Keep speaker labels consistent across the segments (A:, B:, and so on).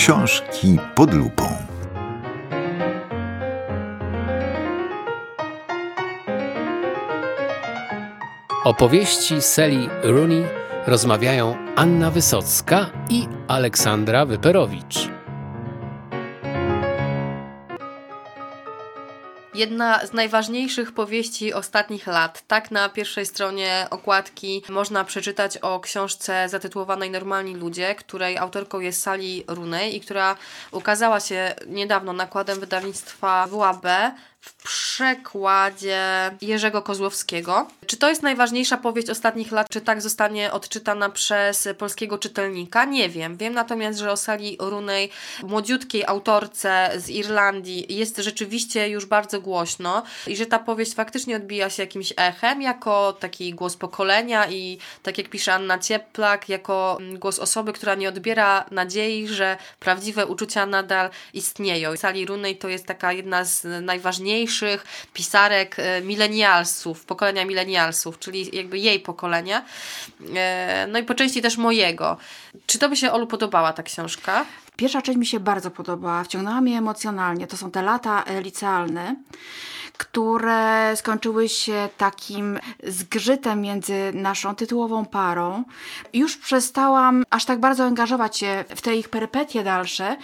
A: Książki pod lupą.
B: Opowieści Seli Rooney rozmawiają Anna Wysocka i Aleksandra Wyperowicz.
C: Jedna z najważniejszych powieści ostatnich lat. Tak na pierwszej stronie okładki można przeczytać o książce zatytułowanej Normalni ludzie, której autorką jest Sally Rooney i która ukazała się niedawno nakładem wydawnictwa WAB w przekładzie Jerzego Kozłowskiego. Czy to jest najważniejsza powieść ostatnich lat, czy tak zostanie odczytana przez polskiego czytelnika? Nie wiem. Wiem natomiast, że o Sali Runej, młodziutkiej autorce z Irlandii, jest rzeczywiście już bardzo głośno i że ta powieść faktycznie odbija się jakimś echem, jako taki głos pokolenia i tak jak pisze Anna Cieplak, jako głos osoby, która nie odbiera nadziei, że prawdziwe uczucia nadal istnieją. Sali Runej to jest taka jedna z najważniejszych najważniejszych pisarek e, milenialsów, pokolenia milenialsów, czyli jakby jej pokolenia. E, no i po części też mojego. Czy to by się Olu podobała ta książka?
D: Pierwsza część mi się bardzo podobała, wciągnęła mnie emocjonalnie. To są te lata e, licealne które skończyły się takim zgrzytem między naszą tytułową parą. Już przestałam aż tak bardzo angażować się w te ich perypetie dalsze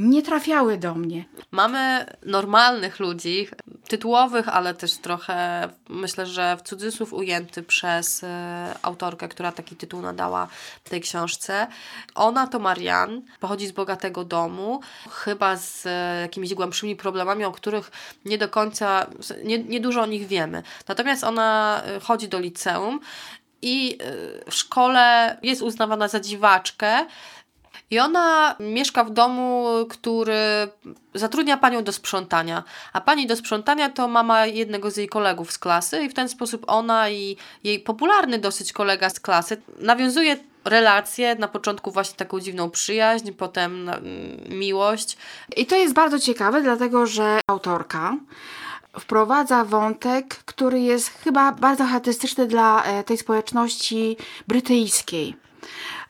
D: nie trafiały do mnie.
C: Mamy normalnych ludzi, tytułowych, ale też trochę, myślę, że w cudzysłów ujęty przez e, autorkę, która taki tytuł nadała tej książce. Ona to Marian, pochodzi z bogatego domu, chyba z e, jakimiś głębszymi problemami, o których nie do końca, nie, nie dużo o nich wiemy. Natomiast ona e, chodzi do liceum i w szkole jest uznawana za dziwaczkę, i ona mieszka w domu, który zatrudnia panią do sprzątania. A pani do sprzątania to mama jednego z jej kolegów z klasy, i w ten sposób ona i jej popularny dosyć kolega z klasy nawiązuje relacje, na początku właśnie taką dziwną przyjaźń, potem mm, miłość.
D: I to jest bardzo ciekawe, dlatego że autorka wprowadza wątek, który jest chyba bardzo charakterystyczny dla e, tej społeczności brytyjskiej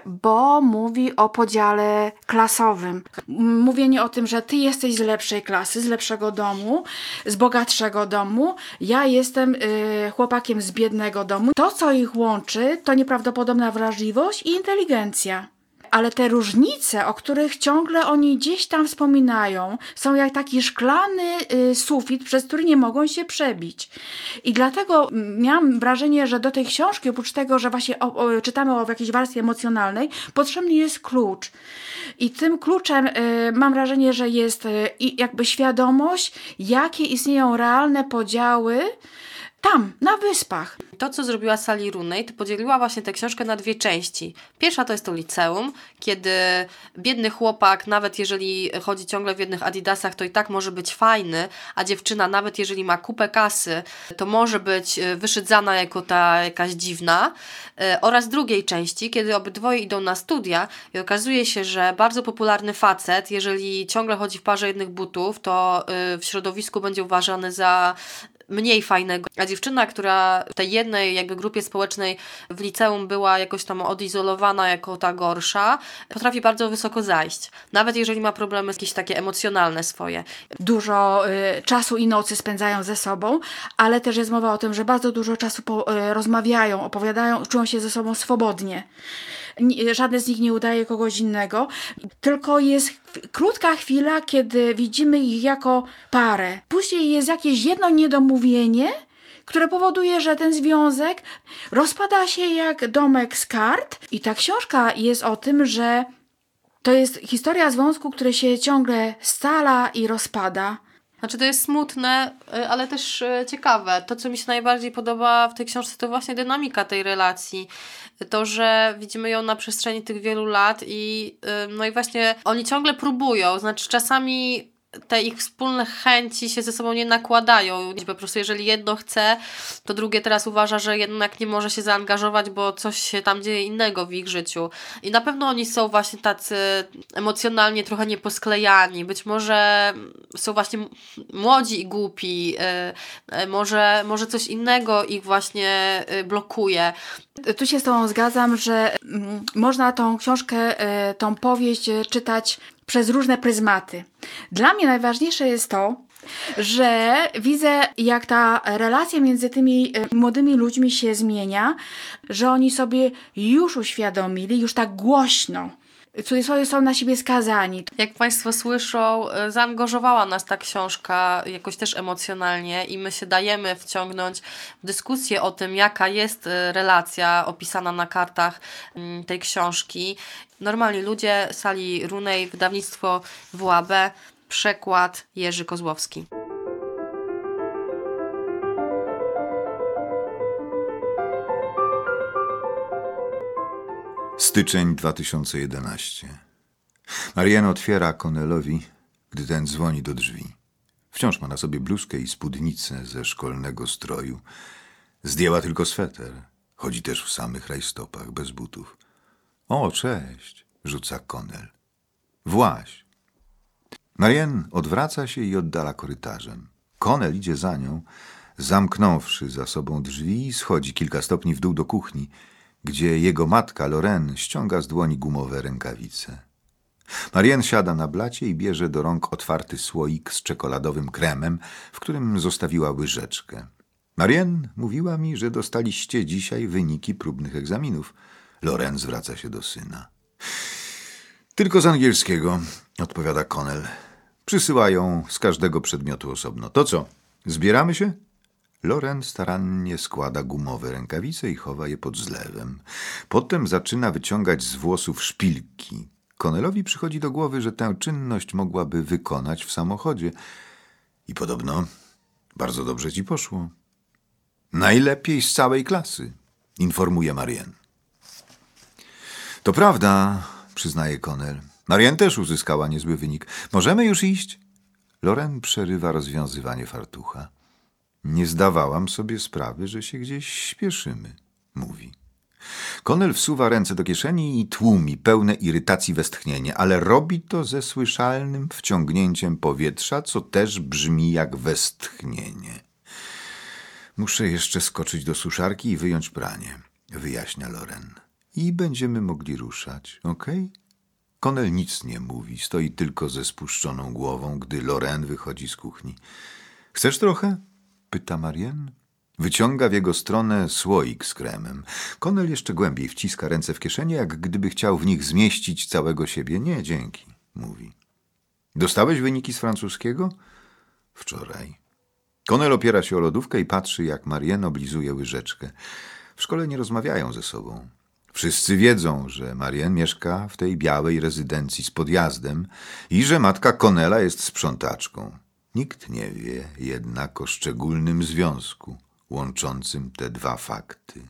D: bo mówi o podziale klasowym. Mówienie o tym, że ty jesteś z lepszej klasy, z lepszego domu, z bogatszego domu, ja jestem y, chłopakiem z biednego domu. To, co ich łączy, to nieprawdopodobna wrażliwość i inteligencja ale te różnice, o których ciągle oni gdzieś tam wspominają, są jak taki szklany y, sufit, przez który nie mogą się przebić. I dlatego miałam wrażenie, że do tej książki, oprócz tego, że właśnie o, o, czytamy o jakiejś warstwie emocjonalnej, potrzebny jest klucz. I tym kluczem y, mam wrażenie, że jest y, jakby świadomość, jakie istnieją realne podziały tam, na wyspach.
C: To, co zrobiła Sally Rooney, to podzieliła właśnie tę książkę na dwie części. Pierwsza to jest to liceum, kiedy biedny chłopak, nawet jeżeli chodzi ciągle w jednych adidasach, to i tak może być fajny, a dziewczyna, nawet jeżeli ma kupę kasy, to może być e, wyszydzana jako ta jakaś dziwna. E, oraz drugiej części, kiedy obydwoje idą na studia i okazuje się, że bardzo popularny facet, jeżeli ciągle chodzi w parze jednych butów, to e, w środowisku będzie uważany za mniej fajnego. A dziewczyna, która w tej jednej jakby grupie społecznej w liceum była jakoś tam odizolowana jako ta gorsza, potrafi bardzo wysoko zajść. Nawet jeżeli ma problemy jakieś takie emocjonalne swoje.
D: Dużo y, czasu i nocy spędzają ze sobą, ale też jest mowa o tym, że bardzo dużo czasu po, y, rozmawiają, opowiadają, czują się ze sobą swobodnie żadne z nich nie udaje kogoś innego, tylko jest krótka chwila, kiedy widzimy ich jako parę. Później jest jakieś jedno niedomówienie, które powoduje, że ten związek rozpada się jak domek z kart. I ta książka jest o tym, że to jest historia związku, który się ciągle stala i rozpada.
C: Znaczy to jest smutne, y, ale też y, ciekawe. To, co mi się najbardziej podoba w tej książce, to właśnie dynamika tej relacji. To, że widzimy ją na przestrzeni tych wielu lat i y, no i właśnie oni ciągle próbują, znaczy czasami te ich wspólne chęci się ze sobą nie nakładają. Po prostu jeżeli jedno chce, to drugie teraz uważa, że jednak nie może się zaangażować, bo coś się tam dzieje innego w ich życiu. I na pewno oni są właśnie tacy emocjonalnie trochę nieposklejani. Być może są właśnie młodzi i głupi. Y, y, może, może coś innego ich właśnie y, blokuje.
D: Tu się z Tobą zgadzam, że mm, można tą książkę, tą powieść czytać przez różne pryzmaty. Dla mnie najważniejsze jest to, że widzę, jak ta relacja między tymi e, młodymi ludźmi się zmienia, że oni sobie już uświadomili, już tak głośno, cudzysłowie są na siebie skazani.
C: Jak Państwo słyszą, y, zaangażowała nas ta książka jakoś też emocjonalnie i my się dajemy wciągnąć w dyskusję o tym, jaka jest y, relacja opisana na kartach mm, tej książki. Normalni ludzie, sali Runej, wydawnictwo WAB, przekład Jerzy Kozłowski.
A: Styczeń 2011. Marianne otwiera Conelowi, gdy ten dzwoni do drzwi. Wciąż ma na sobie bluzkę i spódnicę ze szkolnego stroju. Zdjęła tylko sweter. Chodzi też w samych rajstopach, bez butów. O, cześć, rzuca Konel. Właś. Marianne odwraca się i oddala korytarzem. Konel idzie za nią, zamknąwszy za sobą drzwi i schodzi kilka stopni w dół do kuchni – gdzie jego matka Lorraine ściąga z dłoni gumowe rękawice. Marianne siada na blacie i bierze do rąk otwarty słoik z czekoladowym kremem, w którym zostawiła łyżeczkę. Marianne mówiła mi, że dostaliście dzisiaj wyniki próbnych egzaminów. Loren zwraca się do syna. Tylko z angielskiego, odpowiada Connell. Przysyłają z każdego przedmiotu osobno. To co, zbieramy się? Loren starannie składa gumowe rękawice i chowa je pod zlewem. Potem zaczyna wyciągać z włosów szpilki. Konelowi przychodzi do głowy, że tę czynność mogłaby wykonać w samochodzie. I podobno bardzo dobrze ci poszło. Najlepiej z całej klasy, informuje Marianne. To prawda, przyznaje Konel. Marianne też uzyskała niezły wynik. Możemy już iść? Loren przerywa rozwiązywanie fartucha. Nie zdawałam sobie sprawy, że się gdzieś śpieszymy, mówi. Konel wsuwa ręce do kieszeni i tłumi pełne irytacji westchnienie, ale robi to ze słyszalnym wciągnięciem powietrza, co też brzmi jak westchnienie. Muszę jeszcze skoczyć do suszarki i wyjąć pranie, wyjaśnia Loren. I będziemy mogli ruszać, okej? Konel nic nie mówi, stoi tylko ze spuszczoną głową, gdy Loren wychodzi z kuchni. Chcesz trochę? pyta Marianne. Wyciąga w jego stronę słoik z kremem. Konel jeszcze głębiej wciska ręce w kieszenie, jak gdyby chciał w nich zmieścić całego siebie. Nie, dzięki, mówi. Dostałeś wyniki z francuskiego? Wczoraj. Konel opiera się o lodówkę i patrzy, jak Marianne oblizuje łyżeczkę. W szkole nie rozmawiają ze sobą. Wszyscy wiedzą, że Marianne mieszka w tej białej rezydencji z podjazdem i że matka Konela jest sprzątaczką. Nikt nie wie jednak o szczególnym związku łączącym te dwa fakty.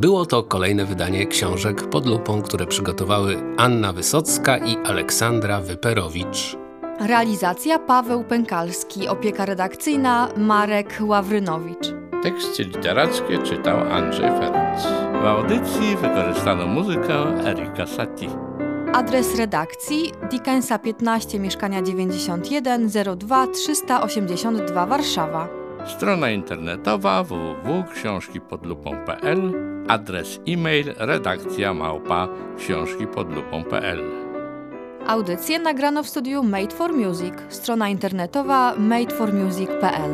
B: Było to kolejne wydanie książek pod lupą, które przygotowały Anna Wysocka i Aleksandra Wyperowicz.
E: Realizacja Paweł Pękalski, opieka redakcyjna Marek Ławrynowicz.
F: Teksty literackie czytał Andrzej Ferenc. W audycji wykorzystano muzykę Erika Satie.
E: Adres redakcji Dickensa 15 mieszkania 91 02 382 Warszawa.
F: Strona internetowa www.książkipodlupą.pl Adres e-mail redakcja małpa książkipodlupą.pl
E: Audycję nagrano w studiu Made for Music, strona internetowa madeformusic.pl.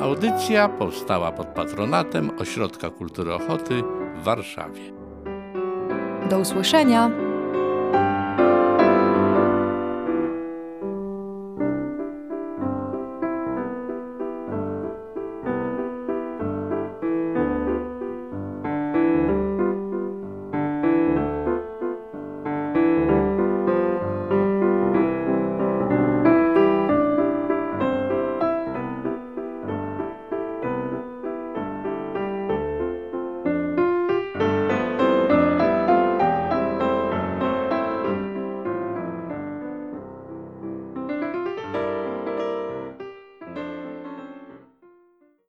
F: Audycja powstała pod patronatem Ośrodka Kultury Ochoty w Warszawie.
E: Do usłyszenia!